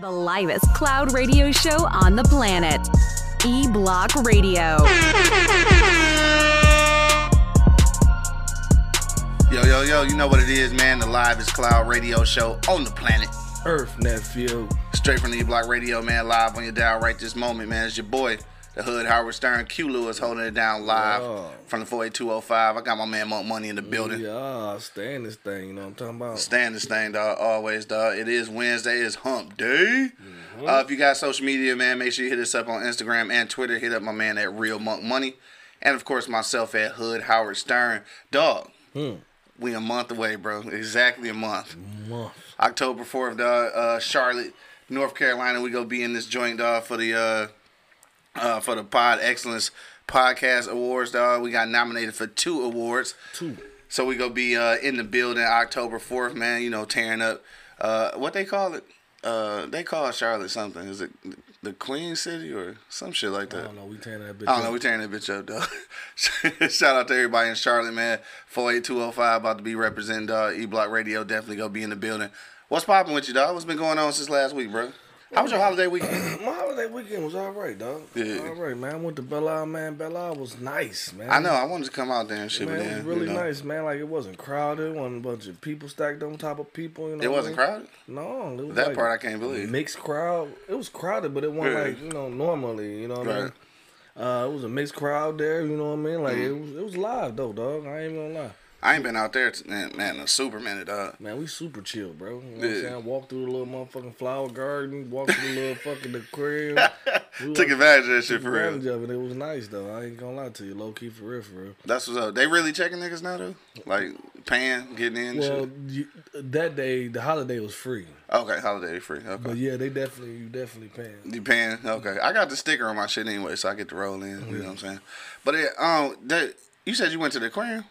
The livest cloud radio show on the planet. E Block Radio. Yo, yo, yo, you know what it is, man. The livest cloud radio show on the planet. Earth nephew. Straight from the E Block Radio, man. Live on your dial right this moment, man. It's your boy, the Hood Howard Stern. Q Lewis holding it down live Yeah. from the 48205. I got my man Monk Money in the building. Yeah, stay in this thing, you know what I'm talking about? Stand this thing, dog. Always, dog. It is Wednesday. It's Hump Day. Mm-hmm. Uh, if you got social media, man, make sure you hit us up on Instagram and Twitter. Hit up my man at Real Monk Money, and of course myself at Hood Howard Stern. Dog, Hmm. we a month away, bro. Exactly a month. Month. October fourth, dog. Uh, Charlotte, North Carolina. We gonna be in this joint, dog, for the uh, uh, for the Pod Excellence Podcast Awards, dog. We got nominated for two awards. Two. So we gonna be uh, in the building October fourth, man. You know, tearing up. Uh, what they call it? Uh, they call Charlotte something. Is it the Queen City or some shit like that? I don't know. We tearing that bitch I don't know. up. We tearing that bitch up, though. Shout out to everybody in Charlotte, man. Four eight two zero five about to be representing dog. E Block Radio definitely gonna be in the building. What's popping with you, dog? What's been going on since last week, bro? How was your holiday weekend? My holiday weekend was all right, dog. Yeah. All right, man. I went to Belle Isle, man. Belle Isle was nice, man. I know. I wanted to come out there and shit, Man, but it was really you know, nice, man. Like it wasn't crowded. wasn't a bunch of people stacked on top of people. You know, It wasn't crowded. No, was That like part I can't believe. Mixed crowd. It was crowded, but it wasn't Yeah. like you know normally. You know what I mean? Right. Uh, it was a mixed crowd there. You know what I mean? Like Mm. it was. It was live though, dog. I ain't even gonna lie. I ain't been out there, t- man, man, a super minute, dog. Man, we super chill, bro. You know what I'm Yeah. saying? Walk through the little motherfucking flower garden, walk through the little fucking aquarium. We Took advantage of that shit took for real. advantage of it. It was nice though. I ain't gonna lie to you, low key for real, for real. That's what's up. They really checking niggas now, though. Like paying, getting in. and Well, shit. you, that day, the holiday was free, Okay, holiday free. Okay. but yeah, they definitely, you definitely paying. You paying? Okay. I got the sticker on my shit anyway, so I get to roll in. You know what I'm saying? But it, um, that you said you went to the aquarium.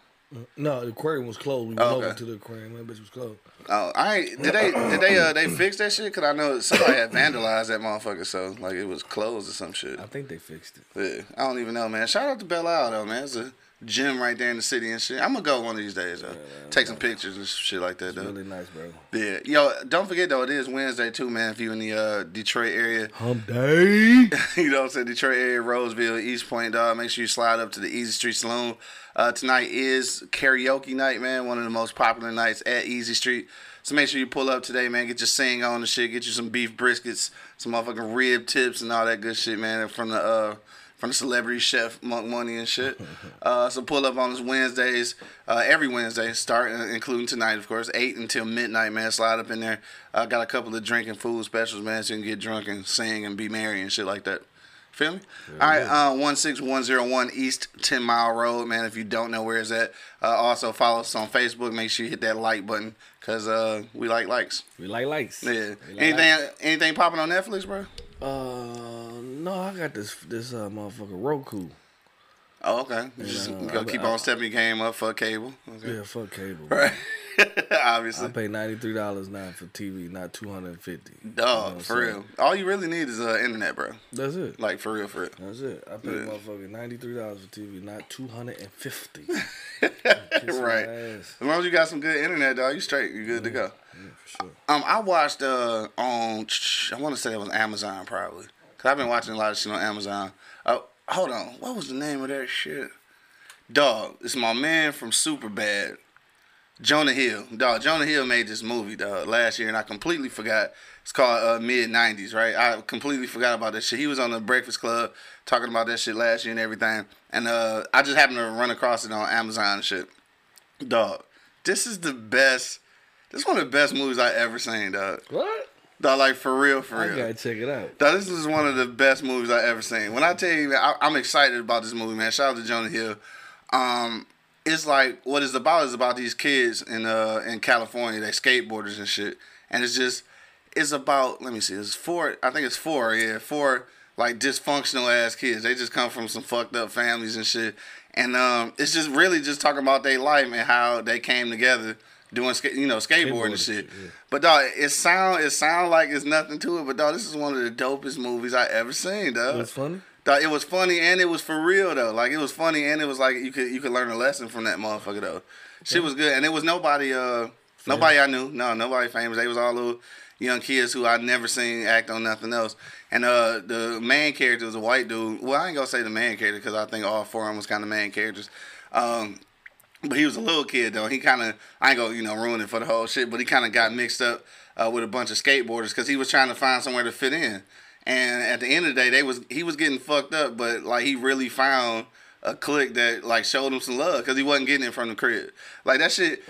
No, the aquarium was closed. We went Oh, okay. over to the aquarium. That bitch was closed. Oh, I did they did they uh they fix that shit? Cause I know somebody had vandalized that motherfucker, so like it was closed or some shit. I think they fixed it. Yeah, I don't even know, man. Shout out to Belle Isle though, man. It's a gym right there in the city and shit. I'm gonna go one of these days though. Take some pictures and shit like that though. Really nice, bro. Yeah, yo, don't forget though, it is Wednesday too, man. If you in the uh, Detroit area, Hump day. you know what I'm saying? Detroit area, Roseville, Eastpointe, dog. Make sure you slide up to the Easy Street Saloon. Uh, tonight is karaoke night, man. One of the most popular nights at Easy Street. So make sure you pull up today, man. Get your sing on and shit. Get you some beef briskets, some motherfucking rib tips and all that good shit, man. From the uh, from the celebrity chef Monk Money and shit. Uh, so pull up on this Wednesdays, uh, every Wednesday, start uh, including tonight, of course, eight until midnight, man. Slide up in there. I got a couple of drinking food specials, man, so you can get drunk and sing and be merry and shit like that. Feel me? All right, uh, one six one zero one East Ten Mile Road, man. If you don't know where it's at, uh, also follow us on Facebook. Make sure you hit that like button, cause uh, we like likes. We like likes. Yeah. Like Anything lights. anything popping on Netflix, bro? Uh, no, I got this this uh motherfucker Roku. Oh, okay. You just Yeah, go I- keep I- on stepping your game up for cable. Okay. Yeah, fuck cable. Right. Obviously, I pay ninety three dollars now for TV, not two hundred and fifty. Dog, for real. All you really need is uh, internet, bro. That's it. Like for real, for real. That's it. I pay Yeah. motherfucking ninety three dollars for TV, not two hundred and fifty. right. As long as you got some good internet, dog, you straight. You good to go. Yeah, for sure. Um, I watched uh on I want to say it was Amazon probably, cause I've been watching a lot of shit on Amazon. Oh, hold on, what was the name of that shit? Dog, it's my man from Superbad, Jonah Hill. Dog, Jonah Hill made this movie dog last year, and I completely forgot. It's called uh, Mid '90s, right? I completely forgot about that shit. He was on the Breakfast Club talking about that shit last year and everything, and uh, I just happened to run across it on Amazon and shit. Dog, this is the best. This is one of the best movies I ever seen, dog. What? Dog, like for real, for I real. gotta check it out. Dog, this is one of the best movies I ever seen. When I tell you, man, I, I'm excited about this movie, man. Shout out to Jonah Hill. Um, it's like what it's about is about these kids in uh in California, they skateboarders and shit, and it's just it's about. Let me see. It's four. I think it's four. Yeah, four like dysfunctional ass kids. They just come from some fucked up families and shit. And um, it's just really just talking about their life and how they came together doing ska- you know skateboarding and shit. yeah. But dog, it sound it sound like it's nothing to it. But dog, this is one of the dopest movies I ever seen. Dog, It was funny. Dog, it was funny and it was for real though. Like it was funny and it was like you could you could learn a lesson from that motherfucker though. Shit was good and it was nobody uh nobody I knew. No, nobody famous. They was all little young kids who I'd never seen act on nothing else. And uh the main character was a white dude. Well, I ain't gonna say the main character because I think all four of them was kind of main characters. Um, but he was a little kid though. He kind of I ain't gonna you know ruin it for the whole shit, but he kind of got mixed up uh, with a bunch of skateboarders because he was trying to find somewhere to fit in. And at the end of the day, they was he was getting fucked up, but like he really found a clique that like showed him some love because he wasn't getting it from the crib. Like that shit.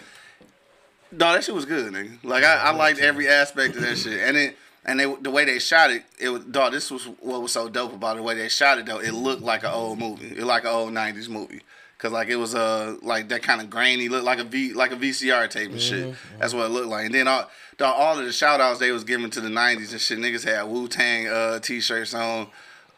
No, that shit was good, nigga. Like I, I liked every aspect of that shit, and it and they, the way they shot it, it was dog. This was what was so dope about it. The way they shot it though, it looked like an old movie. It like an old '90s movie. Cause like it was uh like that kind of grainy look like a V like a VCR tape and shit. That's what it looked like. And then all dog, all of the shout outs they was giving to the '90s and shit. Niggas had Wu Tang uh t-shirts on.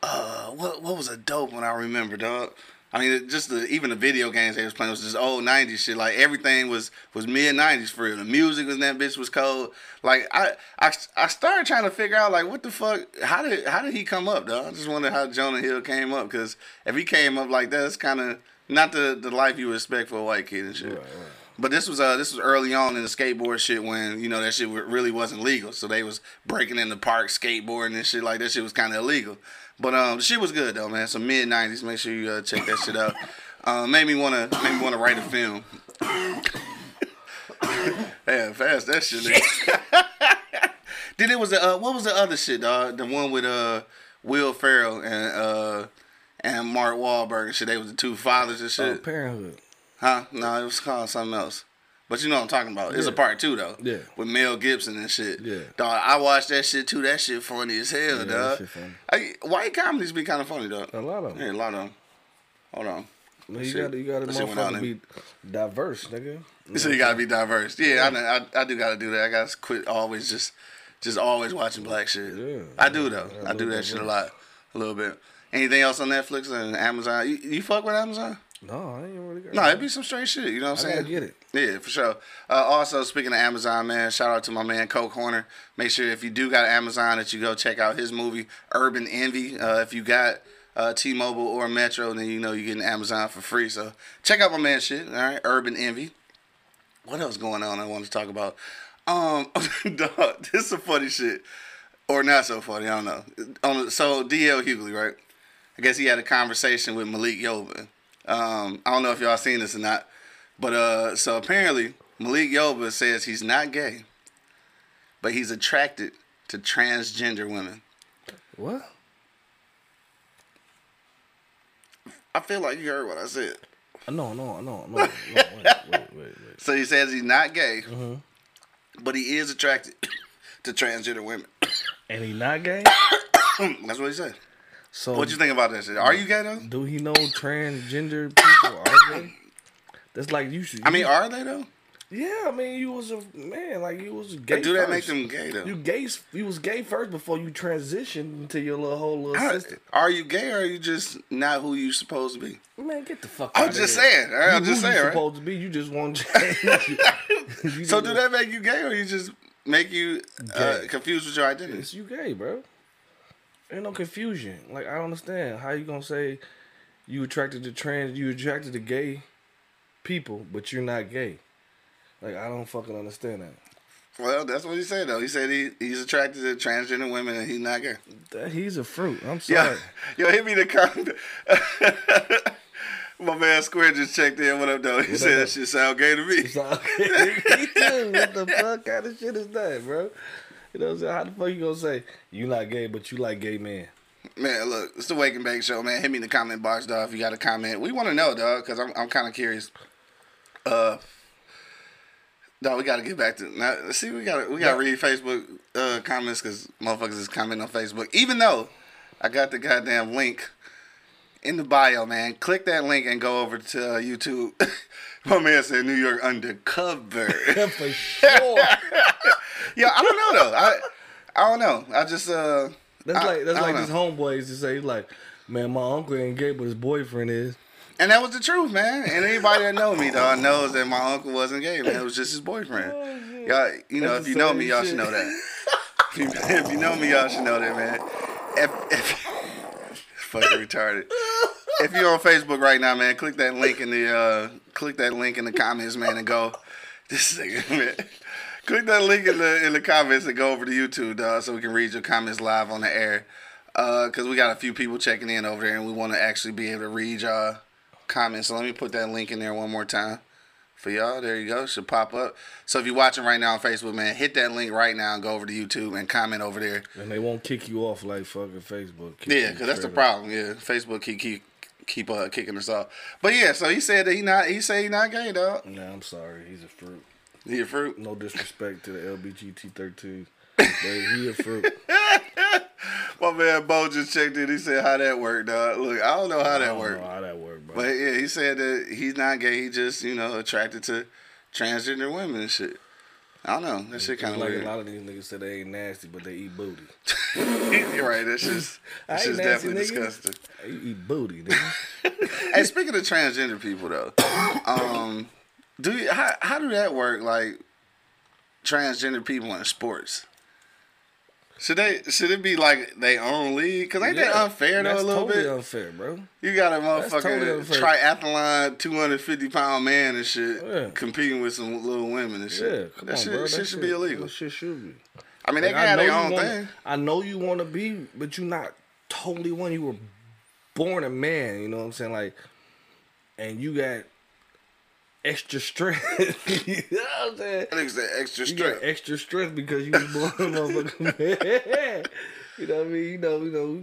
Uh, what what was a dope one I remember, dog. I mean, just the even the video games they was playing was just old '90s shit. Like everything was was mid '90s for real. The music was that bitch was cold. Like I, I I started trying to figure out like what the fuck. How did how did he come up, dog? I just wonder how Jonah Hill came up because if he came up like that, it's kind of not the the life you would expect for a white kid and shit. But this was uh this was early on in the skateboard shit when you know that shit really wasn't legal. So they was breaking in the park skateboarding and shit like that. Shit was kind of illegal. But um, the shit was good though, man. Some mid '90s. Make sure you uh, check that shit out. Uh, made me wanna made me wanna write a film. yeah, fast that shit. then it was the uh, what was the other shit, dog? The one with uh Will Ferrell and uh and Mark Wahlberg and shit. They was the two fathers and Oh, shit. Parenthood. Huh? No, it was called something else. But you know what I'm talking about. It's a part two though. Yeah. With Mel Gibson and shit. Yeah. Dog, I watched that shit too. That shit funny as hell, that dog. shit funny. I, white comedies be kind of funny, dog. A lot of Yeah, them. a lot of them. Hold on. You gotta, you gotta that shit went out motherfucker be diverse, nigga. So you gotta be diverse. Yeah, I, I I do gotta do that. I gotta quit always just just always watching black shit. Yeah. I do though. I do that shit a lot, a little bit. Anything else on Netflix and Amazon? You, you fuck with Amazon? No, I ain't really got No, it'd be some straight shit. You know what I'm I saying? gotta get it. Yeah, for sure. Uh, also, speaking of Amazon, man, shout out to my man Coke Horner. Make sure if you do got Amazon that you go check out his movie Urban Envy. Uh, if you got uh, T-Mobile or Metro, then you know you're getting Amazon for free. So check out my man shit. All right, Urban Envy. What else going on? I want to talk about. Um, dog, this is some funny shit, or not so funny. I don't know. On so DL Hughley, right? I guess he had a conversation with Malik Yoba. Um, I don't know if y'all seen this or not, but uh, so apparently Malik Yoba says he's not gay, but he's attracted to transgender women. What? I feel like you heard what I said. Uh, No, no, no, no. no wait, wait, wait, wait. So he says he's not gay, but he is attracted to transgender women. And he not gay? That's what he said. So What you think about that shit? Are you gay though? do he know transgender people are gay? That's like you should. I mean, are they though? yeah, I mean, you was a man, like you was gay. Do that make them gay though? You gay? You was gay first before you transitioned into your little whole little system. Are you gay or are you just not who you supposed to be? Man, get the fuck. I'm out just of here. saying. right? I'm You just who you saying, right? supposed to be. You just want to change. So do that make you gay or you just make you uh, confused with your identity? It's you gay, bro. Ain't no confusion. Like I don't understand how you gonna say you attracted to trans, you attracted to gay people, but you're not gay. Like I don't fucking understand that. Well, that's what he said though. He said he, he's attracted to transgender women and he's not gay. That- He's a fruit. I'm sorry. yo, hit me the comment. My man Square just checked in. What up, though? He said that shit sound gay to me. So- Me too. What the fuck kind of shit is that, bro? You know what I'm saying? How the fuck you gonna say you not gay, but you like gay men? Man, look, it's the Wake and Bake Show, man. Hit me in the comment box, dog, if you got a comment. We want to know, dog, because I'm, I'm kind of curious. Uh, dog, we got to get back to now. See, we got to we got to read Facebook uh, comments because motherfuckers is commenting on Facebook. Even though I got the goddamn link in the bio, man. Click that link and go over to uh, YouTube. My man said New York undercover. For sure. Yeah, I don't know though. I I don't know. I just uh. That's I- like that's like don't his homeboys to say like, man, my uncle ain't gay, but his boyfriend is. And that was the truth, man. And anybody that know me, dog, knows that my uncle wasn't gay, man. It was just his boyfriend. Y'all, you know, That's if you know me, y'all shit. should know that. if, you, if you know me, y'all should know that, man. If, if fucking retarded. If you're on Facebook right now, man, click that link in the uh, click that link in the comments, man, and go. This nigga, man. Click that link in the in the comments and go over to YouTube, dog, so we can read your comments live on the air. Uh, cause we got a few people checking in over there, and we want to actually be able to read y'all comments. So let me put that link in there one more time for y'all. There you go. Should pop up. So if you're watching right now on Facebook, man, hit that link right now and go over to YouTube and comment over there. And they won't kick you off like fucking Facebook. Yeah, because that's the problem. Yeah, Facebook keep keep keep uh, kicking us off. But yeah, so he said that he not he said he not gay, dog. Nah, I'm sorry. He's a fruit. He a fruit. No disrespect to the LBGT13, but he a fruit. My man Bo just checked in. He said how that worked, dog. Look, I don't know how I that don't worked. know how that worked, bro. But yeah, he said that he's not gay. He just, you know, attracted to transgender women and shit. I don't know. That shit kind of like weird. a lot of these niggas say they ain't nasty, but they eat booty. You're right. That's just, that's just definitely nigga. disgusting. They eat booty, nigga. hey, speaking of transgender people though, um, do you, how how do that work? Like transgender people in sports. Should they should it be like they own league? Cause ain't that unfair though that's a little totally bit? unfair, bro. You got a That's totally motherfucking triathlon, two hundred fifty pound man and shit, Yeah. competing with some little women and shit. Yeah, come that on, shit, bro. shit That should be illegal. That shit should be. I mean, they Like, can have know their own wanna- thing. I know you want to be, but you're not totally one. You were born a man. You know what I'm saying? Like, and you got extra strength. you know what I'm saying? I think it's that extra You got strength. extra strength because you was born a motherfucking man. you know what I mean? You know, you know.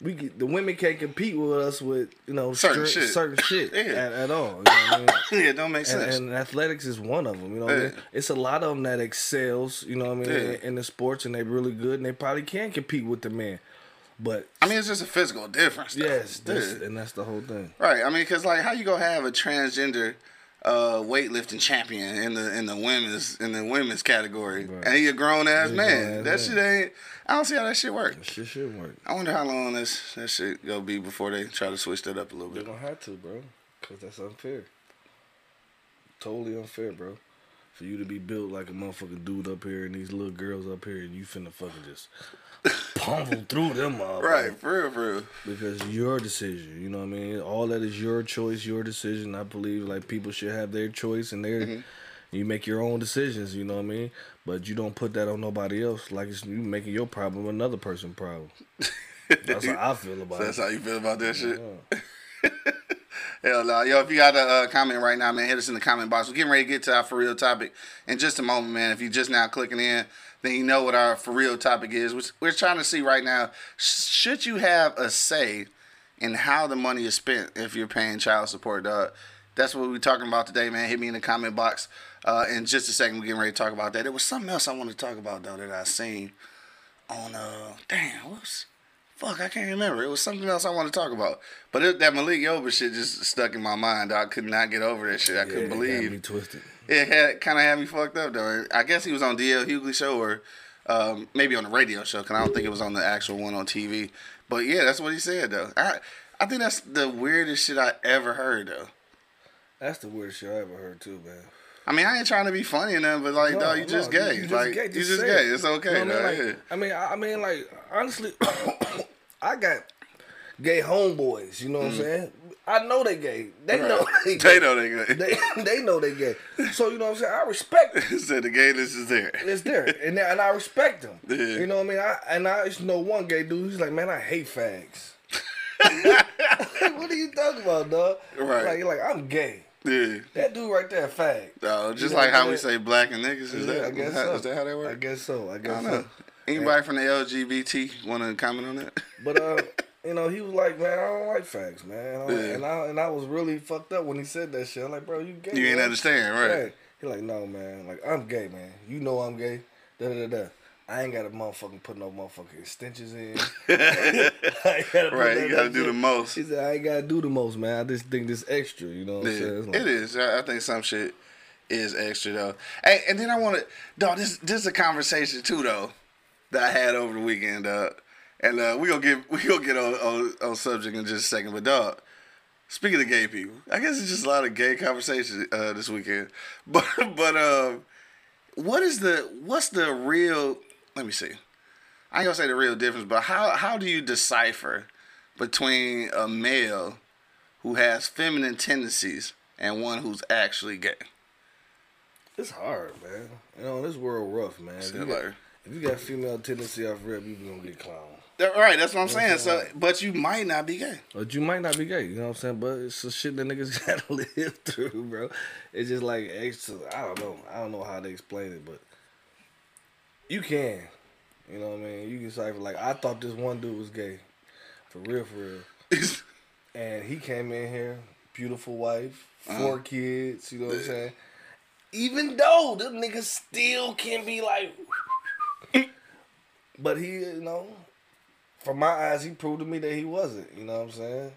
We get, the women can't compete with us with you know Certain strength- shit. certain shit Yeah. at, at all. You know what I mean? yeah, it don't make sense. and, and athletics is one of them. You know, what I mean? It's a lot of them that excels. You know, what I mean, Yeah. in, in the sports, and they're really good, and they probably can compete with the man. But I mean, it's just a physical difference. though. yes, that's, and that's the whole thing. Right. I mean, cause like, how you gonna have a transgender uh, weightlifting champion in the in the women's in the women's category, Right. and he a grown ass man? That shit ain't. I don't see how that shit work. That shit should work. I wonder how long this that shit gonna be before they try to switch that up a little bit. They're bit. gonna have to, bro, because that's unfair. Totally unfair, bro. For you to be built like a motherfucking dude up here, and these little girls up here, and you finna fucking just pummel through them all, Right. For real. For real. because your decision. You know what I mean? All that is your choice, your decision. I believe like people should have their choice and their Mm-hmm. you make your own decisions. You know what I mean? But you don't put that on nobody else. Like it's you making your problem another person's problem. That's how I feel about So that's it. how you feel about that shit. Yeah. Hell no. Yo, if you got a uh, comment right now, man, hit us in the comment box. We're getting ready to get to our for real topic in just a moment, man. If you're just now clicking in, then you know what our for real topic is. We're, we're trying to see right now, should you have a say in how the money is spent if you're paying child support, dog? That's what we're talking about today, man. Hit me in the comment box. Uh, in just a second, we're getting ready to talk about that. There was something else I wanted to talk about, though, that I seen on, uh, damn, what's, Fuck, I can't remember. It was something else I wanted to talk about. But it, that Malik Yoba shit just stuck in my mind. I could not get over that shit. I couldn't Yeah, it got believe. me twisted. It had kind of had me fucked up though. I guess he was on DL Hughley show or um, maybe on the radio show because I don't think it was on the actual one on TV. But yeah, that's what he said though. I I think that's the weirdest shit I ever heard though. That's the weirdest shit I ever heard too, man. I mean, I ain't trying to be funny or nothing, but like, No, no, you just gay. You just like, gay. you just gay. it. It's okay. You know I mean? Like. I mean, I, mean, like honestly, I got gay homeboys. You know what I'm saying? I know they gay. They know they Mm. They gay. know they gay. They, they know they gay. So you know what I'm saying? I respect it. Said the gayness is there. It's there, and and I respect them. Yeah. You know what I mean? I and I just know one gay dude. He's like, man, I hate fags. what are you talking about, dog? Right. Like, like I'm gay. Yeah. That dude right there, a fag. No, just You know like how I'm we say black and niggas. Is Yeah, that I guess how, so. is that how that I guess so. I I guess don't so. Anybody from the LGBT want to comment on that? But uh, you know, he was like, man, I don't like facts, man. I Yeah. And I and I was really fucked up when he said that shit. I'm like, bro, you gay? You ain't understand, right? Right. He like, no, man. Like, I'm gay, man. You know I'm gay. Da da da. I ain't gotta motherfucking put no motherfucking extensions in. I ain't gotta put Right, you gotta do the most. He said, I ain't gotta do the most, man. I just think this extra. You know what I'm saying? Like- it is. I think some shit is extra though. Hey, and then I want to, dog. This this is a conversation too though. that I had over the weekend, dog. And uh, we gonna get we gonna get on, on on subject in just a second, but dog. Speaking of gay people, I guess it's just a lot of gay conversation uh, this weekend. But but um, what is the what's the real? Let me see. I ain't gonna say the real difference, but how how do you decipher between a male who has feminine tendencies and one who's actually gay? It's hard, man. You know, this world rough, man. If you, got, if you got female tendency off rip, you gonna get clowned. That- Right, that's what I'm saying. So, but you might not be gay. But you might not be gay, you know what I'm saying? But it's the shit that niggas gotta live through, bro. It's just like extra. I don't know. I don't know how to explain it, but you can. You know what I mean? You can cipher. Like I thought this one dude was gay, for real, for real. And he came in here, beautiful wife, uh-huh. 4 kids. You know what I'm saying? Even though them niggas still can be like, but he, you know, from my eyes, he proved to me that he wasn't. You know what I'm saying?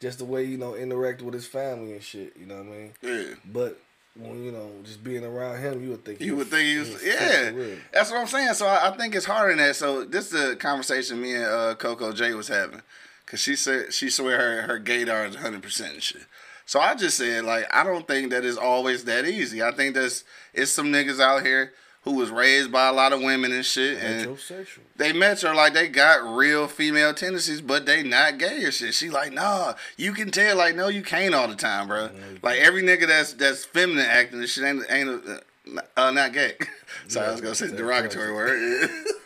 Just the way you know interact with his family and shit. You know what I mean? yeah. But when you know just being around him, you would think You would think he was, yeah. That's what I'm saying. So I, I think it's harder than that. So this is the conversation me and uh, Coco J was having, cause she said she swear her her gaydar is 100 percent and shit. So I just said like I don't think that it's always that easy. I think that's it's some niggas out here who was raised by a lot of women and shit, and they met her like they got real female tendencies, but they not gay or shit. She like, nah, you can tell. Like, no, you can't all the time, bro. Like every nigga that's that's feminine acting and shit ain't ain't uh, uh, not gay. Sorry, I was gonna say derogatory word.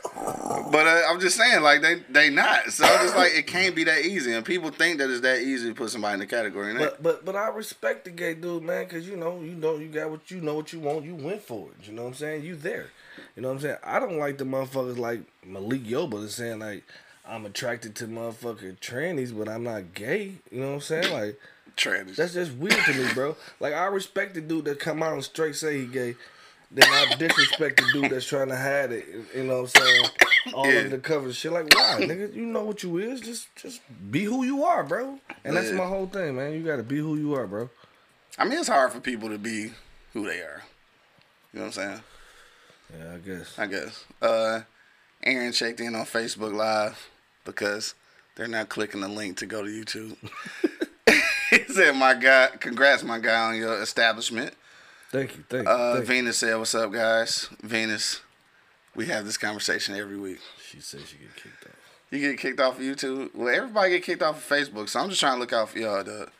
but uh, I'm just saying, like they they not. So I'm just like, it can't be that easy, and people think that it's that easy to put somebody in the category. And But but but I respect the gay dude, man, cause you know you know you got what you know what you want. You went for it. You know what I'm saying? You there. You know what I'm saying? I don't like the motherfuckers like Malik Yoba is saying like I'm attracted to motherfucking trannies, but I'm not gay. You know what I'm saying? Like Trans. that's just weird to me, bro. Like I respect the dude that come out and straight say he gay. Then I disrespect the dude that's trying to hide it. You know what I'm saying? All Yeah. under the covers, shit. Like why, nigga? You know what you is. Just just be who you are, bro. And that's my whole thing, man. You gotta be who you are, bro. I mean, it's hard for people to be who they are. You know what I'm saying? Yeah, I guess. I guess. Uh, Aaron checked in on Facebook Live because they're not clicking the link to go to YouTube. he said, "My guy, congrats, my guy, on your establishment." Thank you, thank you. Uh, thank you. Venus said, "What's up, guys?" Venus, we have this conversation every week. She said she get kicked off. You get kicked off of YouTube. Well, everybody get kicked off of Facebook, so I'm just trying to look out for y'all. Dog.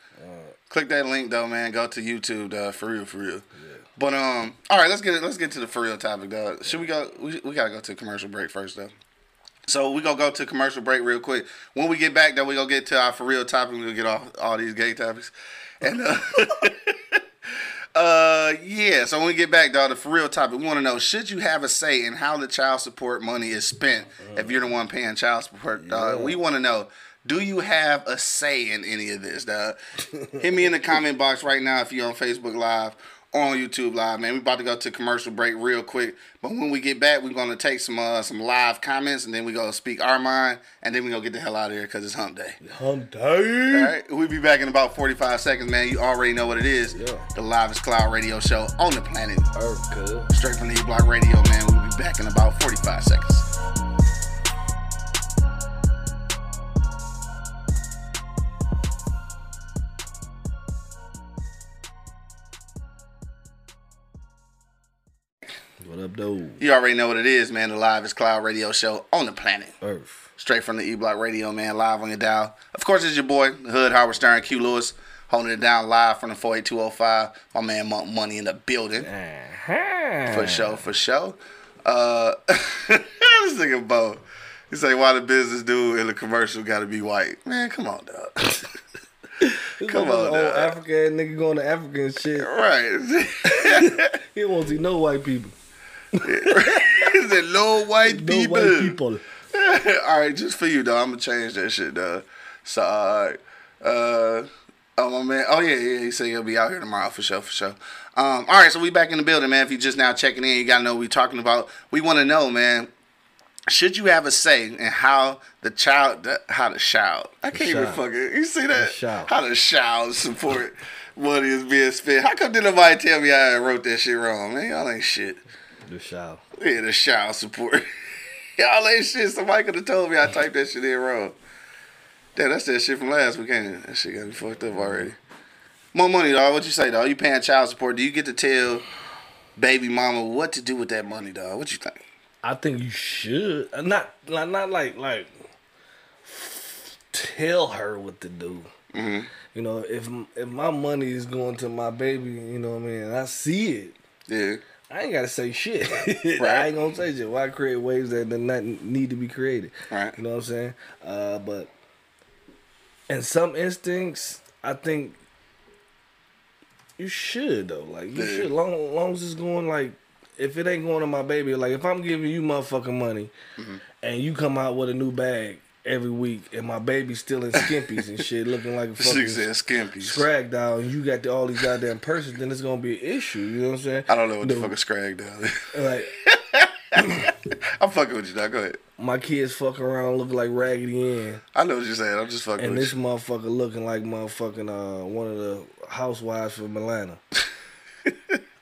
Click that link though, man. Go to YouTube, dog, for real, for real. Yeah. But um, all right, let's get let's get to the for real topic, dog. Should we go? We, we gotta go to a commercial break first, though. So we gonna go to commercial break real quick. When we get back, though, we gonna get to our for real topic. We gonna get off all these gay topics, and uh, uh, yeah. So when we get back, dog, the for real topic, we want to know: Should you have a say in how the child support money is spent if you're the one paying child support, dog? Yeah. We want to know: Do you have a say in any of this, dog? Hit me in the comment box right now if you're on Facebook Live on YouTube Live, man. We about to go to commercial break real quick, but when we get back, we're gonna take some uh, some live comments and then we gonna speak our mind and then we gonna get the hell out of here because it's Hump Day. Hump day. right, we'll be back in about 45 seconds, man. You already know what it is. Yeah. The livest cloud radio show on the planet. Earth, cuz. Straight from the E Block Radio, man. We'll be back in about 45 seconds. What up, though? You already know what it is, man. The Live is cloud radio show on the planet. Earth. Straight from the E Block Radio, man, live on your dial. Of course, it's your boy, Hood Howard Stern, Q Lewis, holding it down live from the 48205. My man Monk Money in the building. Uh-huh. For sure, for sure. Uh, this nigga Bo. He say, why the business dude in the commercial got to be white? Man, come on, dog. This Come motherfucker on, old. African ass nigga going to Africa and shit. right. He don't to see no white people. He said, no white people. white people. all right, just for you, though. I'm gonna change that shit, though. So, right. Uh, oh my man. Oh yeah, yeah. He said he'll be out here tomorrow for sure, for sure. Um, all right, so we back in the building, man. If you just now checking in, you gotta know what we talking about. We want to know, man. Should you have a say in how the child, the, how the child? I can't even fucking. You see that? child. How the child support money is being spent? How come did nobody tell me I wrote that shit wrong, man? Y'all ain't shit. The shower. Yeah, the child support. Y'all ain't shit. Somebody could have told me I typed that shit in wrong. Damn, that's that shit from last week, ain't it? That shit got me fucked up already. More money, dog. What you say, dog? You paying child support? Do you get to tell baby mama what to do with that money, dog? What you think? I think you should Uh, not not not like like tell her what to do. Mm-hmm. You know, if if my money is going to my baby, you know what I mean, I see it, Yeah. I ain't gotta say shit. Right. I ain't gonna say shit. Why create waves that do not need to be created? Right. You know what I'm saying? Uh, but in some instincts, I think you should though. Like you should, long long as it's going like. If it ain't going to my baby, like if I'm giving you motherfucking money, Mm-hmm. and you come out with a new bag every week, and my baby's still in skimpies and shit, looking like a fucking skimpy. scrag doll, and you got the, all these goddamn purses, then it's gonna be an issue. You know what I'm saying? I don't know what the No, fuck a scrag down. Like I'm fucking with you, dog. Go ahead. my kids fucking around looking like Raggedy Ann, I know what you're saying. I'm just fucking and this you. motherfucker looking like motherfucking uh one of the housewives from Atlanta.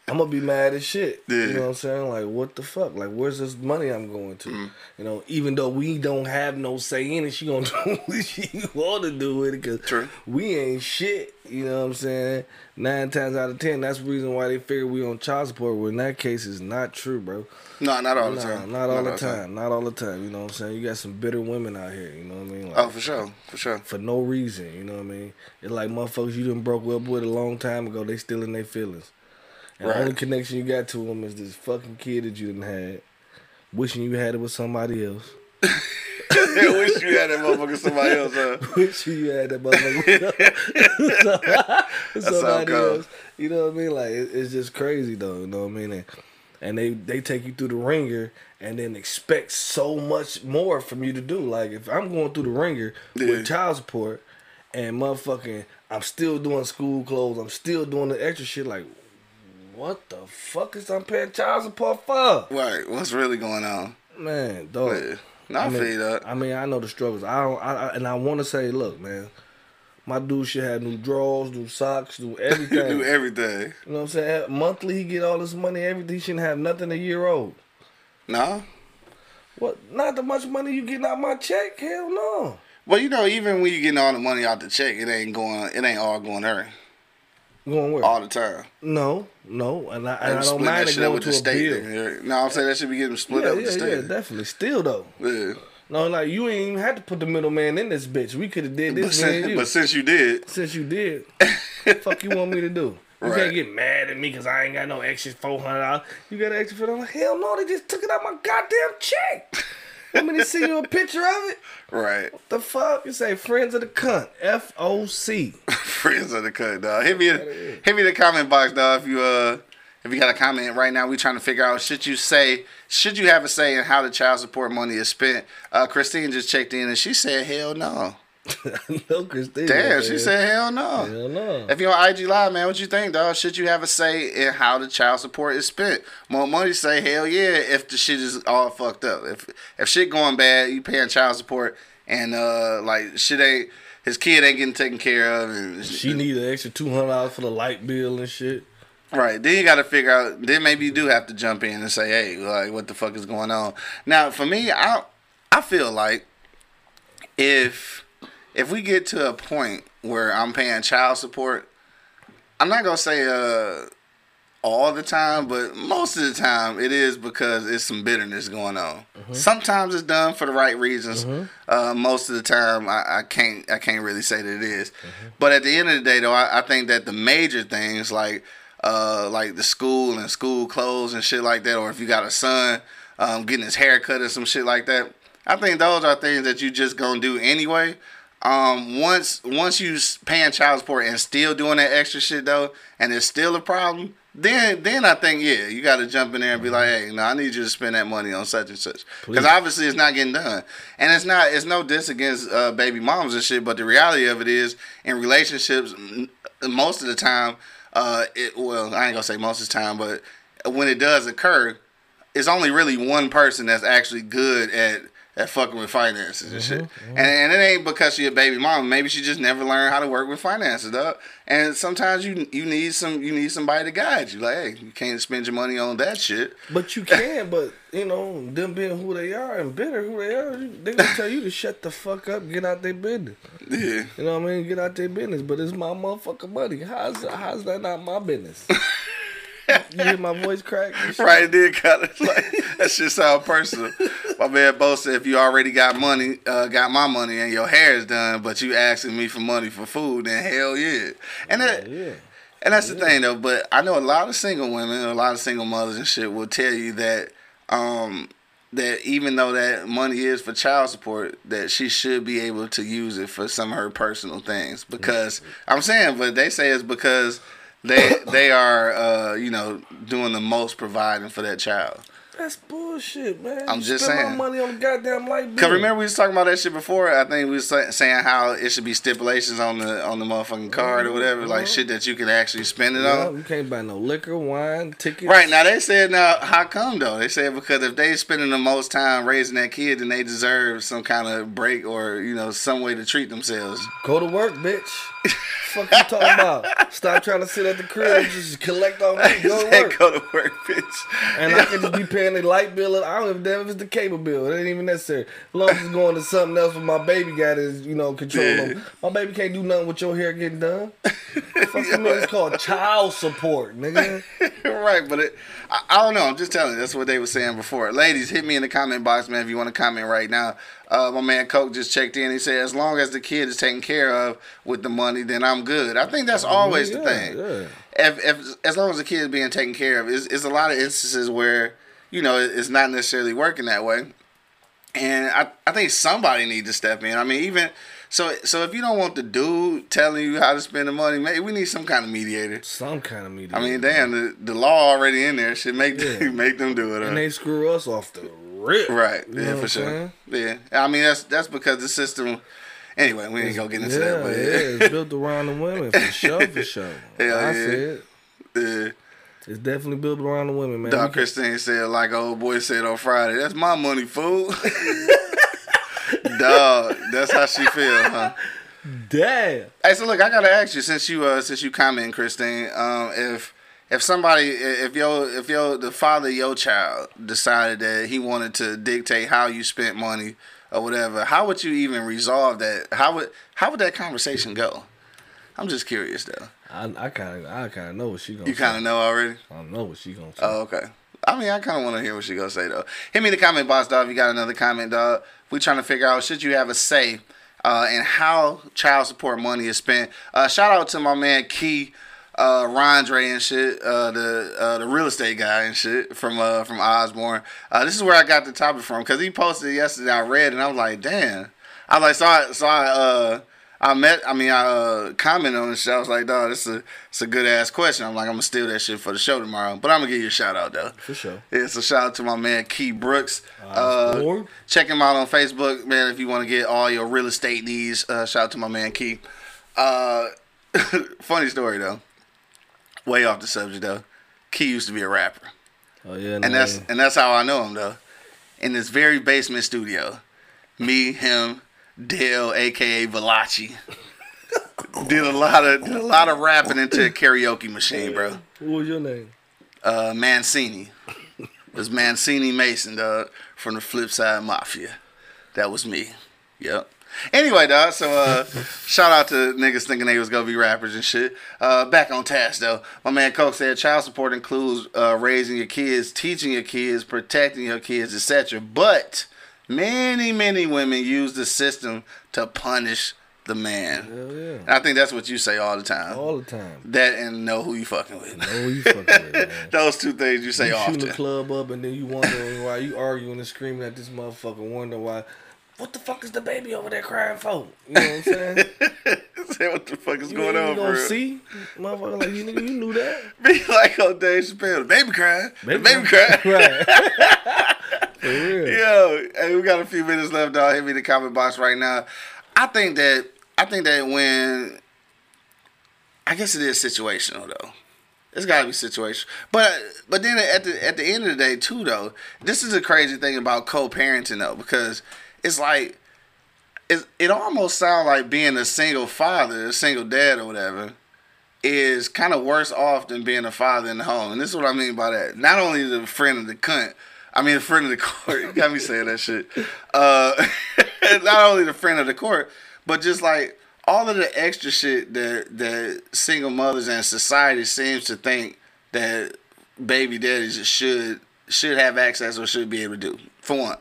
I'm gonna be mad as shit. Yeah. You know what I'm saying? Like, what the fuck? Like, where's this money I'm going to? Mm. You know, even though we don't have no say in it, she gonna do what she want to do with it because we ain't shit. You know what I'm saying? Nine times out of ten, that's the reason why they figure we on child support. When that case, is not true, bro. No, not all the time. not all the time. Not all the time. You know what I'm saying? You got some bitter women out here. You know what I mean? Like, Oh, for sure. For sure. for no reason. You know what I mean? It's like motherfuckers you done broke up with a long time ago. They still in their feelings. And Right. the only connection you got to them is this fucking kid that you didn't had, wishing you had it with somebody else. I wish you had that motherfucker somebody else, huh? wishing you had that motherfucker with somebody else. You know what I mean? Like it, it's just crazy though. You know what I mean? And, and they they take you through the ringer and then expect so much more from you to do. Like if I'm going through the ringer Yeah. with child support and motherfucking I'm still doing school clothes, I'm still doing the extra shit. Like what the fuck is I'm paying child support for? Right. What's really going on? Man, dog. Yeah. No, I I mean, feel that. I mean, I know the struggles. I don't, I, I and I want to say, look, man, my dude should have new drawers, new socks, new everything. do everything. You know what I'm saying? Monthly, he get all this money. Everything he shouldn't have nothing a year old. Nah. What? Not the much money you getting out my check? Hell no. Well, you know, even when you getting all the money out the check, it ain't going. It ain't all going to her Going where? all the time. no, no, and I, and I don't mind it going with to the a state. bill. No, I'm saying that should be getting split Yeah, up with yeah, the yeah, state. definitely. Still though, Yeah. no, like you ain't even had to put the middleman in this bitch. We could have did But, this, man. since, You. but since you did, Since you did, fuck you want me to do? You Right. can't get mad at me because I ain't got no extra four hundred dollars. You got an extra four hundred? Hell no, they just took it out my goddamn check. Want me to see you a picture of it? right, What The fuck? You say friends of the cunt. F O C. friends of the cut, dog. Hit me, hit me in the comment box, dog. If you uh, if you got a comment right now, we trying to figure out should you say, should you have a say in how the child support money is spent? Uh, Christine just checked in and she said, hell no. no, Christine. Damn, man. she said, hell no. Hell no. If you're on IG Live, man, what you think, dog? Should you have a say in how the child support is spent? More money say hell yeah if the shit is all fucked up. If if shit going bad, you paying child support and uh like shit ain't his kid ain't getting taken care of and She need an extra two hundred dollars for the light bill and shit. Right. Then you got to figure out. Then maybe you do have to jump in and say, "Hey, like, what the fuck is going on?" Now, for me, I I feel like if if we get to a point where I'm paying child support, I'm not gonna say uh all the time, but most of the time it is because it's some bitterness going on. Sometimes it's done for the right reasons. Uh, most of the time, I, I can't I can't really say that it is. But at the end of the day, though, I, I think that the major things like uh, like the school and school clothes and shit like that, or if you got a son um, getting his hair cut or some shit like that, I think those are things that you just gonna do anyway. Um, once once you paying child support and still doing that extra shit though, and it's still a problem, then then I think yeah, you got to jump in there and be like, hey, no, I need you to spend that money on such and such, because obviously it's not getting done, and it's not it's no diss against uh, baby moms and shit, but the reality of it is in relationships, m- most of the time, uh, it well I ain't gonna say most of the time, but when it does occur, it's only really one person that's actually good at at fucking with finances and shit. Mm-hmm, And, and it ain't because she a baby mama. Maybe she just never learned how to work with finances, dog. And sometimes you you need some you need somebody to guide you. Like, hey, you can't spend your money on that shit. But you can, but you know, them being who they are and bitter who they are, they gonna tell you to shut the fuck up, get out their business. Yeah. You know what I mean? Get out their business. But it's my motherfucking money. How's how's that not my business? you hear my voice crack? Right, it did kind of like that shit sound personal. My man Bo said, if you already got money, uh, got my money, and your hair is done, but you asking me for money for food, then hell yeah. And that, Yeah. and that's the thing though. But I know a lot of single women, a lot of single mothers and shit will tell you that, um, that even though that money is for child support, that she should be able to use it for some of her personal things. Because I'm saying, but they say it's because they they are uh, you know doing the most providing for that child. That's bullshit, man. I'm You just spend saying. my money on the goddamn light bill. Cause remember we was talking about that shit before. I think we was saying how it should be stipulations on the on the motherfucking card or whatever, like shit that you can actually spend it on. you can't buy no liquor, wine, tickets. Right now they said now how come though? They said because if they spending the most time raising that kid, then they deserve some kind of break or you know some way to treat themselves. Go to work, bitch. fuck you talking about? Stop trying to sit at the crib and just collect all me. Go to work. go to work, bitch. And I can just be paying the light bill. I don't give a damn if it's the cable bill. It ain't even necessary. As long as it's going to something else where my baby got his, you know, control Yeah. My baby can't do nothing with your hair getting done. Fuck you it's called child support, nigga. right, but it, I, I don't know. I'm just telling you. That's what they were saying before. Ladies, hit me in the comment box, man, if you want to comment right now. Uh, my man Coke just checked in. He said, as long as the kid is taken care of with the money, then I'm good. I think that's always the thing. yeah. If, if as long as the kid is being taken care of, it's, it's a lot of instances where you know it's not necessarily working that way. And I, I think somebody needs to step in. I mean, even so, so if you don't want the dude telling you how to spend the money, maybe we need some kind of mediator. Some kind of mediator. I mean, damn, the, the law already in there should make Yeah. them, make them do it. And uh, they screw us off the rip. right? You know yeah, for sure. saying? Yeah, I mean that's that's because the system. Anyway, we ain't gonna get into yeah, that, but yeah, it's built around the women for sure, for sure. Hell I yeah. said yeah. it's definitely built around the women, man. Doc Christine said, like old boy said on Friday, that's my money, fool. Dog, that's how she feel, huh? Damn. Hey, so look, I gotta ask you since you uh since you comment, Christine, um, if if somebody if your if your the father of your child decided that he wanted to dictate how you spent money or whatever, how would you even resolve that? How would how would that conversation go? I'm just curious though. I I kind of I kind of know what she gonna. You kind of know already. I know what she gonna say. Oh, okay. I mean, I kind of want to hear what she gonna say though. Hit me in the comment box, dog. If you got another comment, dog. We trying to figure out should you have a say uh, in how child support money is spent. Uh, shout out to my man Key, uh, Rondre and shit, uh, the uh, the real estate guy and shit from uh, from Osborn. Uh, this is where I got the topic from because he posted yesterday. I read and I was like, damn. I was like, so I so I uh. I met, I mean, I uh, commented on the show. I was like, dog, this is a, it's a good ass question. I'm like, I'm gonna steal that shit for the show tomorrow. But I'm gonna give you a shout out though. For sure. Yeah, so shout out to my man Key Brooks. Uh, Osborn. check him out on Facebook, man. If you want to get all your real estate needs, uh, shout out to my man Key. Uh, funny story though. Way off the subject though. Key used to be a rapper, Oh yeah, and that's and that's how I know him though. In this very basement studio, me, him, Dale, aka Valachi, did a lot of did a lot of rapping into a karaoke machine, bro what was your name? uh, Mancini. It was Mancini Mason, dog, from the Flipside Mafia. That was me. Yep. Anyway, dog, so uh, shout out to niggas thinking they was gonna be rappers and shit. Uh, back on task though. My man Coke said child support includes uh, raising your kids, teaching your kids, protecting your kids, etc. But many, many women use the system to punish the man. Yeah. And I think that's what you say all the time. All the time. that and know who you fucking with. Know who you fucking with. Those two things you say you often. shooting the club up and then you wondering why you arguing and screaming at this motherfucker, wonder why. What the fuck is the baby over there crying for? You know what I'm saying? Say what the fuck is You going ain't on, gonna bro? see, motherfucker. Like you, nigga, you knew that. Be like on Dave Chappelle, the baby crying, the baby cry- crying. right. For real. Yo, hey, we got a few minutes left, dog. Hit me the comment box right now. I think that I think that when I guess it is situational though. It's gotta be situational. But but then at the at the end of the day too though, this is a crazy thing about co parenting though, because it's like it, it almost sounds like being a single father, a single dad or whatever, is kind of worse off than being a father in the home. And this is what I mean by that. Not only the friend of the cunt, I mean the friend of the court. Got me saying that shit. Uh, not only the friend of the court, but just like all of the extra shit that that single mothers and society seems to think that baby daddies should should have access or should be able to do. For one,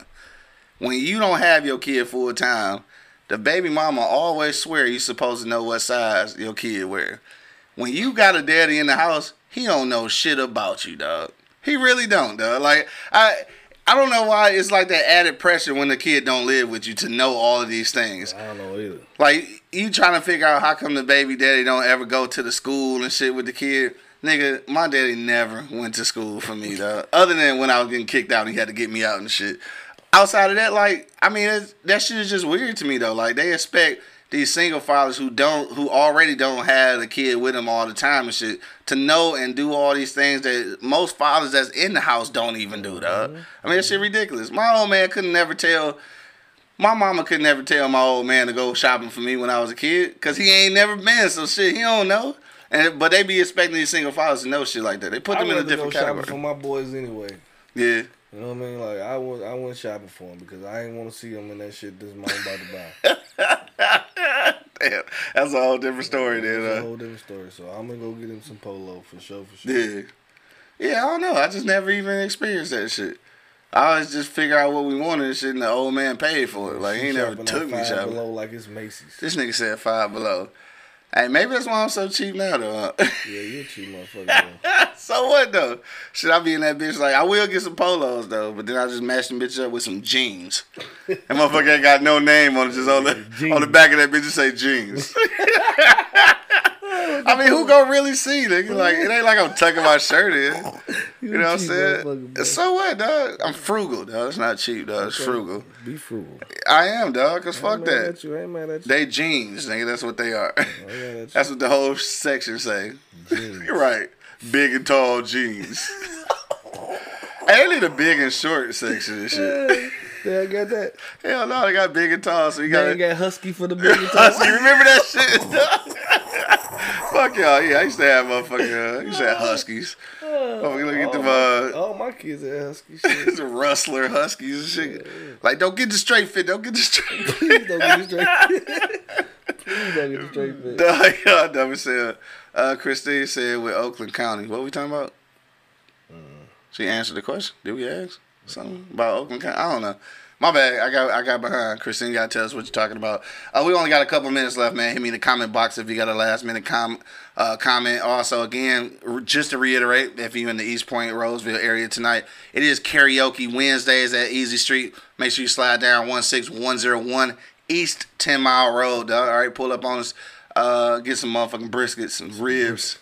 when you don't have your kid full time, the baby mama always swear you supposed to know what size your kid wear. When you got a daddy in the house, he don't know shit about you, dog. He really don't, dog. Like I I don't know why it's like that added pressure when the kid don't live with you to know all of these things. I don't know either. Like you trying to figure out how come the baby daddy don't ever go to the school and shit with the kid. Nigga, my daddy never went to school for me, though. Other than when I was getting kicked out and he had to get me out and shit. Outside of that, like, I mean, it's, that shit is just weird to me, though. Like, they expect these single fathers who don't, who already don't have a kid with them all the time and shit, to know and do all these things that most fathers that's in the house don't even do, dog. Mm-hmm. I mean, that shit ridiculous. My old man couldn't never tell my mama could never tell my old man to go shopping for me when I was a kid, cause he ain't never been. So shit, he don't know. And but they be expecting these single fathers to know shit like that. They put them in a different category. for my boys anyway. Yeah, You know what I mean? Like I was, I went shopping for him because I didn't want to see him in that shit this mom about to buy. damn, that's a whole different story, a then. Uh, whole different story. So I'm gonna go get him some polo for sure, for sure. yeah, yeah. I don't know. I just never even experienced that shit. I always just figure out what we wanted and shit, and the old man paid for it. Like he never took me shopping. Below like it's Macy's. This nigga said five below. Hey, maybe that's why I'm so cheap now, though. huh? Yeah, you a cheap motherfucker. So what though? Should I be in that bitch? Like I will get some polos though, but then I'll just mash them bitch up with some jeans. That motherfucker ain't got no name on it, just on the on the back of that bitch just say jeans. I mean, who gonna really see? Nigga? Like it ain't like I'm tucking my shirt in. You know what I'm saying? So what, dog? I'm frugal, dog. It's not cheap, dog. It's frugal. Be frugal. I am, dog. Cause I fuck that. At you. I ain't mad at you. They jeans, nigga. That's what they are. I ain't mad at you. That's what the whole section say. You're right. Big and tall jeans. they need a big and short section and shit. Yeah, I got that. Hell no, they got big and tall, so you got to. got husky for the big and You tall. remember that shit? Fuck y'all. Yeah, I used to have motherfucking. Uh, I used to have huskies. Oh, look at them. Uh, All my kids are husky shit. the rustler huskies and shit. Like, don't get the straight fit. Don't get the straight fit. Please don't get it straight. Please don't get it straight fit. Duh, y'all never said. Uh, Christine said with Oakland County. What we talking about? She answered the question. Did we ask something about Oakland County? I don't know. My bad. I got I got behind. Christine, gotta tell us what you're talking about. Uh, we only got a couple minutes left, man. Hit me in the comment box if you got a last minute com- uh, comment. Also, again, r- just to reiterate, if you're in the Eastpointe, Roseville area tonight, it is karaoke Wednesdays at Easy Street. Make sure you slide down 16101 East 10 Mile Road. Dog. All right, pull up on us. Uh, get some motherfucking briskets, some ribs.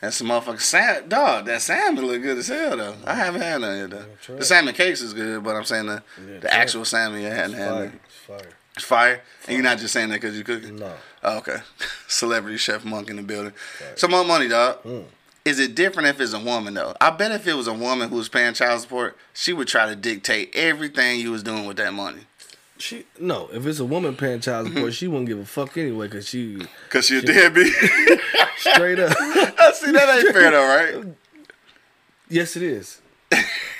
And some motherfucking salmon. Dog, that salmon look good as hell, though. I haven't had none yet, though. The salmon cakes is good, but I'm saying the, Yeah, the actual salmon, you hadn't had Fire. It's fire. It's fire. And you're not just saying that because you're cooking? No. Oh, okay. Celebrity chef monk in the building. Some more money, dog. Mm. Is it different if it's a woman, though? I bet if it was a woman who was paying child support, she would try to dictate everything you was doing with that money. She no. If it's a woman paying child Mm-hmm. support, she won't give a fuck anyway because she Because she a deadbeat. straight up. See, that ain't fair, though, right? yes, it is.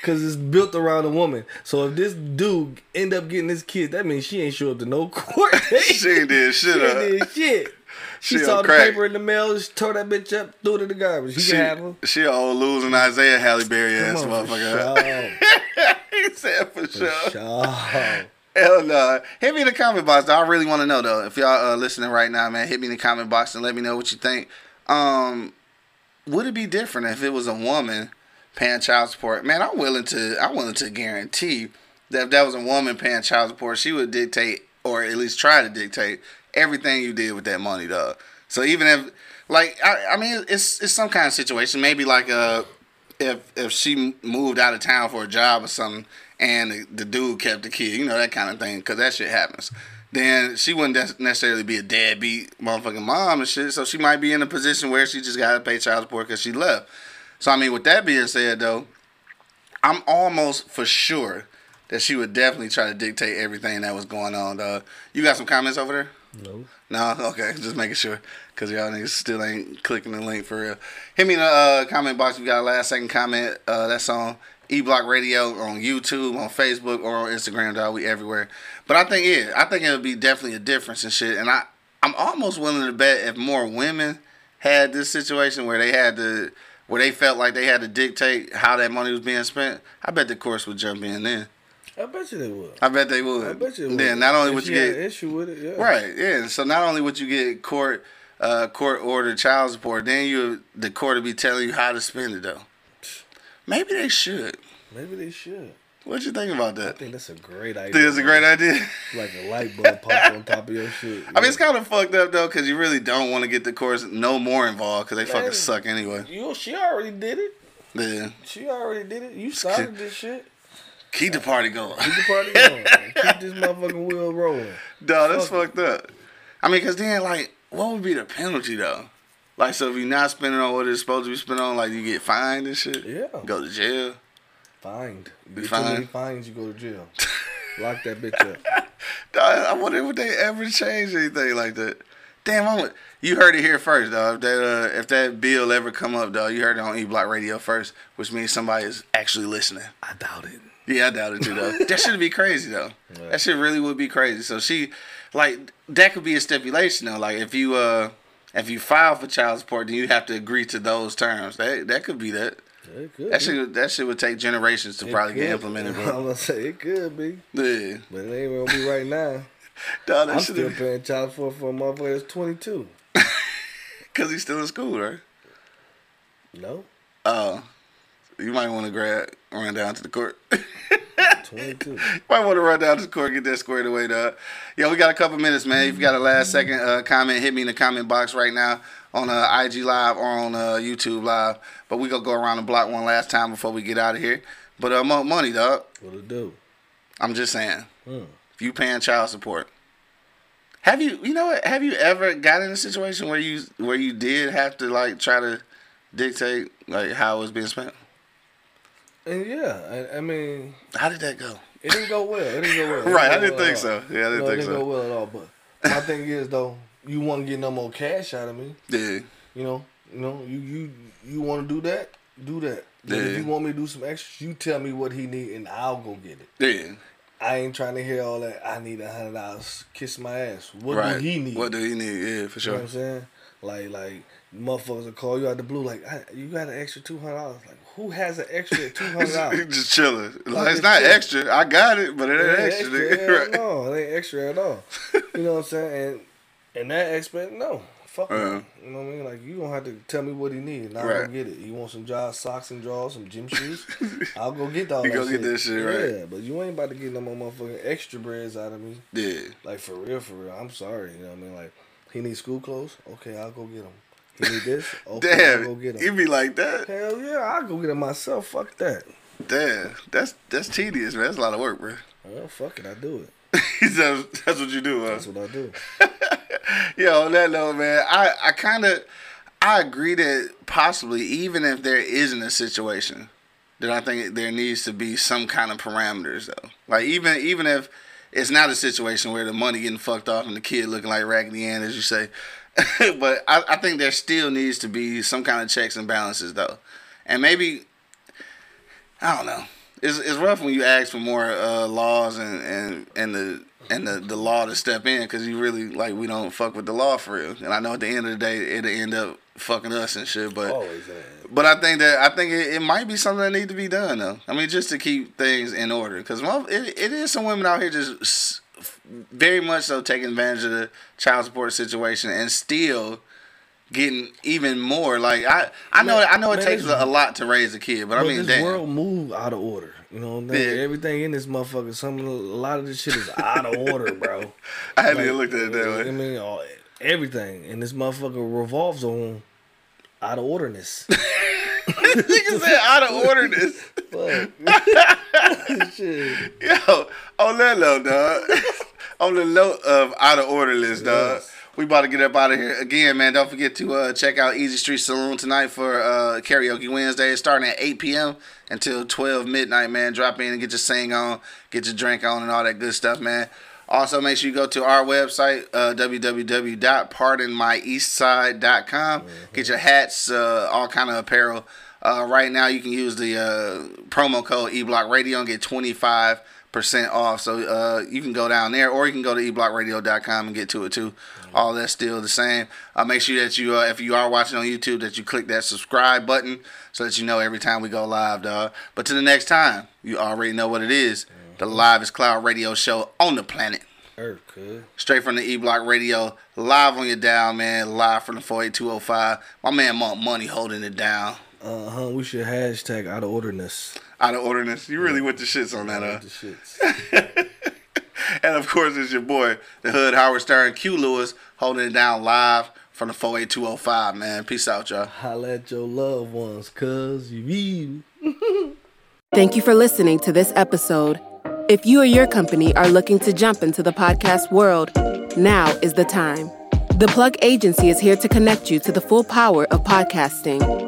Cause it's built around a woman. So if this dude end up getting this kid, that means she ain't show up to no court. She ain't did shit She ain't did shit. She, She saw the crack. paper in the mail, she tore that bitch up, threw it in the garbage. He She, can have her. she a old losing Isaiah Halle Berry ass on, for motherfucker. sure. he said for sure. For sure. Hell no. Hit me in the comment box. Though. I really want to know though. If y'all uh, listening right now, man, hit me in the comment box and let me know what you think. Um, would it be different if it was a woman paying child support? Man, I'm willing to. I'm willing to guarantee that if that was a woman paying child support, she would dictate or at least try to dictate everything you did with that money, dog. So even if, like, I, I mean, it's it's some kind of situation. Maybe like uh if if she moved out of town for a job or something, and the, the dude kept the kid, you know that kind of thing, because that shit happens. Then she wouldn't necessarily be a deadbeat motherfucking mom and shit. So she might be in a position where she just got to pay child support because she left. So I mean, with that being said, though, I'm almost for sure that she would definitely try to dictate everything that was going on. Dog. You got some comments over there? No. No, okay, just making sure, cause y'all niggas still ain't clicking the link for real. Hit me in the uh, comment box. We got a last second comment. Uh, that's on E Block Radio on YouTube, on Facebook, or on Instagram. Dog, we everywhere. But I think yeah, I think it would be definitely a difference and shit. And I, I'm almost willing to bet if more women had this situation where they had to, where they felt like they had to dictate how that money was being spent, I bet the course would jump in then. I bet you they would. I bet they would. I bet you. They Then would. not only If would you get an issue with it, yeah. Right, yeah. So not only would you get court uh court ordered child support, then you the court will be telling you how to spend it though. Maybe they should. Maybe they should. What you think about that? I think that's a great idea. Think it's a great idea. Like a light bulb pops on top of your shit. I mean, it's kind of fucked up though, because you really don't want to get the courts no more involved, because they fucking suck anyway. you. She already did it. Yeah, She already did it. You started this shit. keep the party going. Keep the party going. Keep this motherfucking wheel rolling. Dog, that's Fuck fucked up. I mean, because then, like, what would be the penalty though? Like, so if you're not spending on what it's supposed to be spent on, like, you get fined and shit. Yeah. Go to jail. Fined. You Be too many fined. fines, you go to jail. Lock that bitch up. Dog, I wonder if they ever change anything like that. Damn, I'm, you heard it here first, dog. If that uh, if that bill ever come up, dog, you heard it on E Block Radio first, which means somebody is actually listening. I doubt it. Yeah, I doubt it too, though. that should be crazy, though. Yeah. That shit really would be crazy. So she, like, that could be a stipulation, though. Like, if you uh, if you file for child support, then you have to agree to those terms. That that could be that. It could That be. shit that shit would take generations to It probably get could. implemented, I'm gonna say it could be, Yeah, but it ain't gonna be right now. that I'm still paying child support for a motherfucker that's 22. because he's still in school, right? No, Oh, you might want to grab run down to the court. 22. might want to run down to the court get that squared away, dog. Yeah, we got a couple minutes, man. If you got a last second uh, comment, hit me in the comment box right now on uh, IG Live or on uh, YouTube Live. But we gonna go around the block one last time before we get out of here. But uh, money, dog. What it do? I'm just saying, Hmm. if you paying child support, have you, you know what? Have you ever got in a situation where you where you did have to like try to dictate like how it was being spent? And yeah, I, I mean, How did that go? it didn't go well. It didn't go well. It Right, I go didn't well think so. Yeah, I didn't No, it think didn't so. go well at all. But my thing is though, you want to get no more cash out of me. Yeah, You know, you know, you you you want to do that, do that. Yeah. if you want me to do some extras, you tell me what he need and I'll go get it. yeah. I ain't trying to hear all that. I need a hundred dollars. Kiss my ass. What right. do he need? What do he need? Yeah, for You sure. know what I'm saying? Like like motherfuckers will call you out the blue like I, you got an extra two hundred dollars. Like who has an extra two hundred dollars? just chilling. Like, it's not chill. extra. I got it, but it ain't It ain't extra. extra, nigga. Right. No, it ain't extra at all. You know what I'm saying? And and that aspect, no. Fuck Uh-huh. You know what I mean? Like you don't have to tell me what he need, and I'll Right. go get it. You want some dry socks and drawers, some gym shoes? I'll go get all You that go shit. get that shit, right. Yeah, but you ain't about to get no more motherfucking extra breads out of me. Yeah. Like for real, for real. I'm sorry. You know what I mean? Like he needs school clothes. Okay, I'll go get him. He need this. Okay, I'll go Damn. get You him. be like that? Hell yeah, I'll go get him myself. Fuck that. Damn. That's that's tedious, man. That's a lot of work, bro. Well, fuck it, I do it. that's, that's what you do, huh? That's what I do. Yeah, on that note, man, I, I kind of I agree that possibly even if there isn't a situation, that I think there needs to be some kind of parameters though. Like even even if it's not a situation where the money getting fucked off and the kid looking like Raggedy Ann, as you say, but I, I think there still needs to be some kind of checks and balances though, and maybe I don't know. It's, it's rough when you ask for more uh, laws and, and, and the and the, the law to step in because you really like we don't fuck with the law for real. And I know at the end of the day it'll end up fucking us and shit. But Always. but I think that I think it, it might be something that need to be done though. I mean just to keep things in order because it, it is some women out here just very much so taking advantage of the child support situation and still getting even more. Like I I know Man, I know it man, takes a lot to raise a kid, but, But I mean this damn. world move out of order. You know, what I'm? Yeah. everything in this motherfucker, some a lot of this shit is out of order, bro. I hadn't Like, even looked at it that uh, I way. mean, all, everything and this motherfucker revolves on out of orderness. Nigga said out of order this. Fuck. shit. Yo, on that note, dog. on the note of out of order list, dog. Yes. We about to get up out of here again, man. Don't forget to uh, check out Easy Street Saloon tonight for uh, karaoke Wednesday, starting at 8 p.m. until 12 midnight, man. Drop in and get your sing on, get your drink on, and all that good stuff, man. Also, make sure you go to our website, uh, www.pardonmyeastside.com. Mm-hmm. Get your hats, uh, all kind of apparel. Uh, right now, you can use the uh, promo code eBlock Radio and get 25 percent off. So uh, you can go down there, or you can go to eblockradio.com and get to it too. All that's still the same. Uh, make sure that you, uh, if you are watching on YouTube, that you click that subscribe button so that you know every time we go live, dog. But to the next time, you already know what it is. The livest cloud radio show on the planet. Earth, could. Straight from the E Block Radio, live on your dial, man. Live from the 48205. My man Monk Money holding it down. Uh huh. We should hashtag out of orderness. Out of orderness. You really went the shits on that, huh? The shits. and of course, it's your boy, the Hood Howard Stern, Q Lewis, holding it down live from the 48205, man. Peace out, y'all. Holla at your loved ones, cuz you evil. Thank you for listening to this episode. If you or your company are looking to jump into the podcast world, now is the time. The Plug Agency is here to connect you to the full power of podcasting.